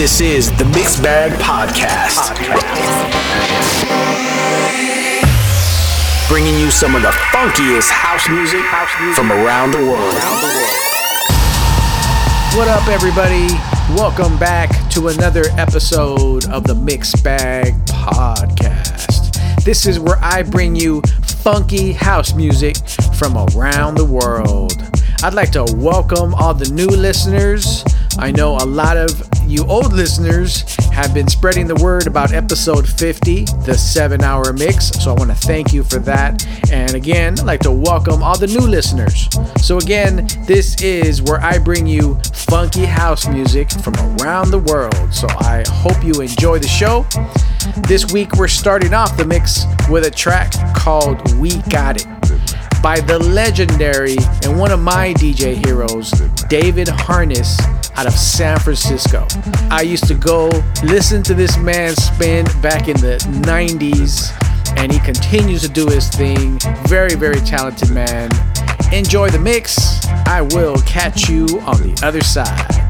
This is the Mix Bag Podcast. Bringing you some of the funkiest house music from around the world. What up, everybody? Welcome back to another episode of the Mix Bag Podcast. This is where I bring you funky house music from around the world. I'd like to welcome all the new listeners. I know a lot of you old listeners have been spreading the word about episode 50, the seven hour mix. So I want to thank you for that. And again, I'd like to welcome all the new listeners. So, again, this is where I bring you funky house music from around the world. So I hope you enjoy the show. This week, we're starting off the mix with a track called We Got It by the legendary and one of my DJ heroes, David Harness, out of San Francisco. I used to go listen to this man spin back in the 90s, and he continues to do his thing. Very, very talented man. Enjoy the mix. I will catch you on the other side.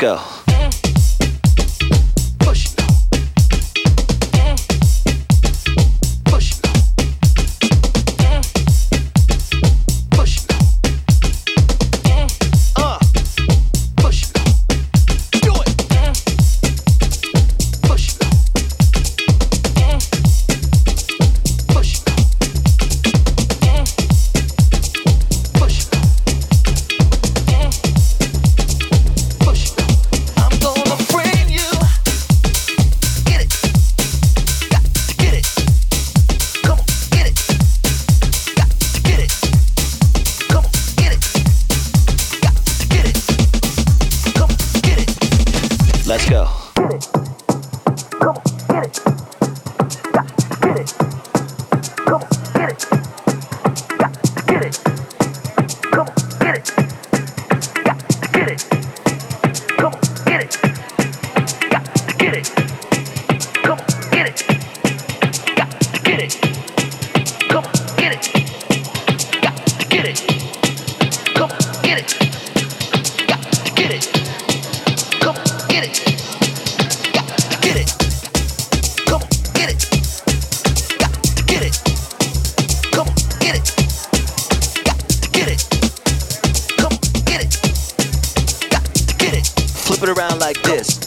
Let's go. Like this.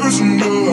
Personal.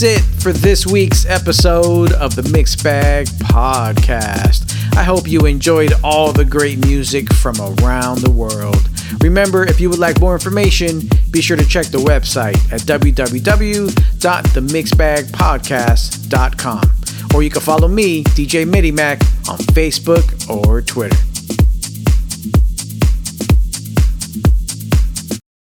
That's it for this week's episode of the Mix Bag Podcast. I hope you enjoyed all the great music from around the world. Remember, if you would like more information, be sure to check the website at www.themixbagpodcast.com. Or you can follow me, DJ Midimack, on Facebook or Twitter.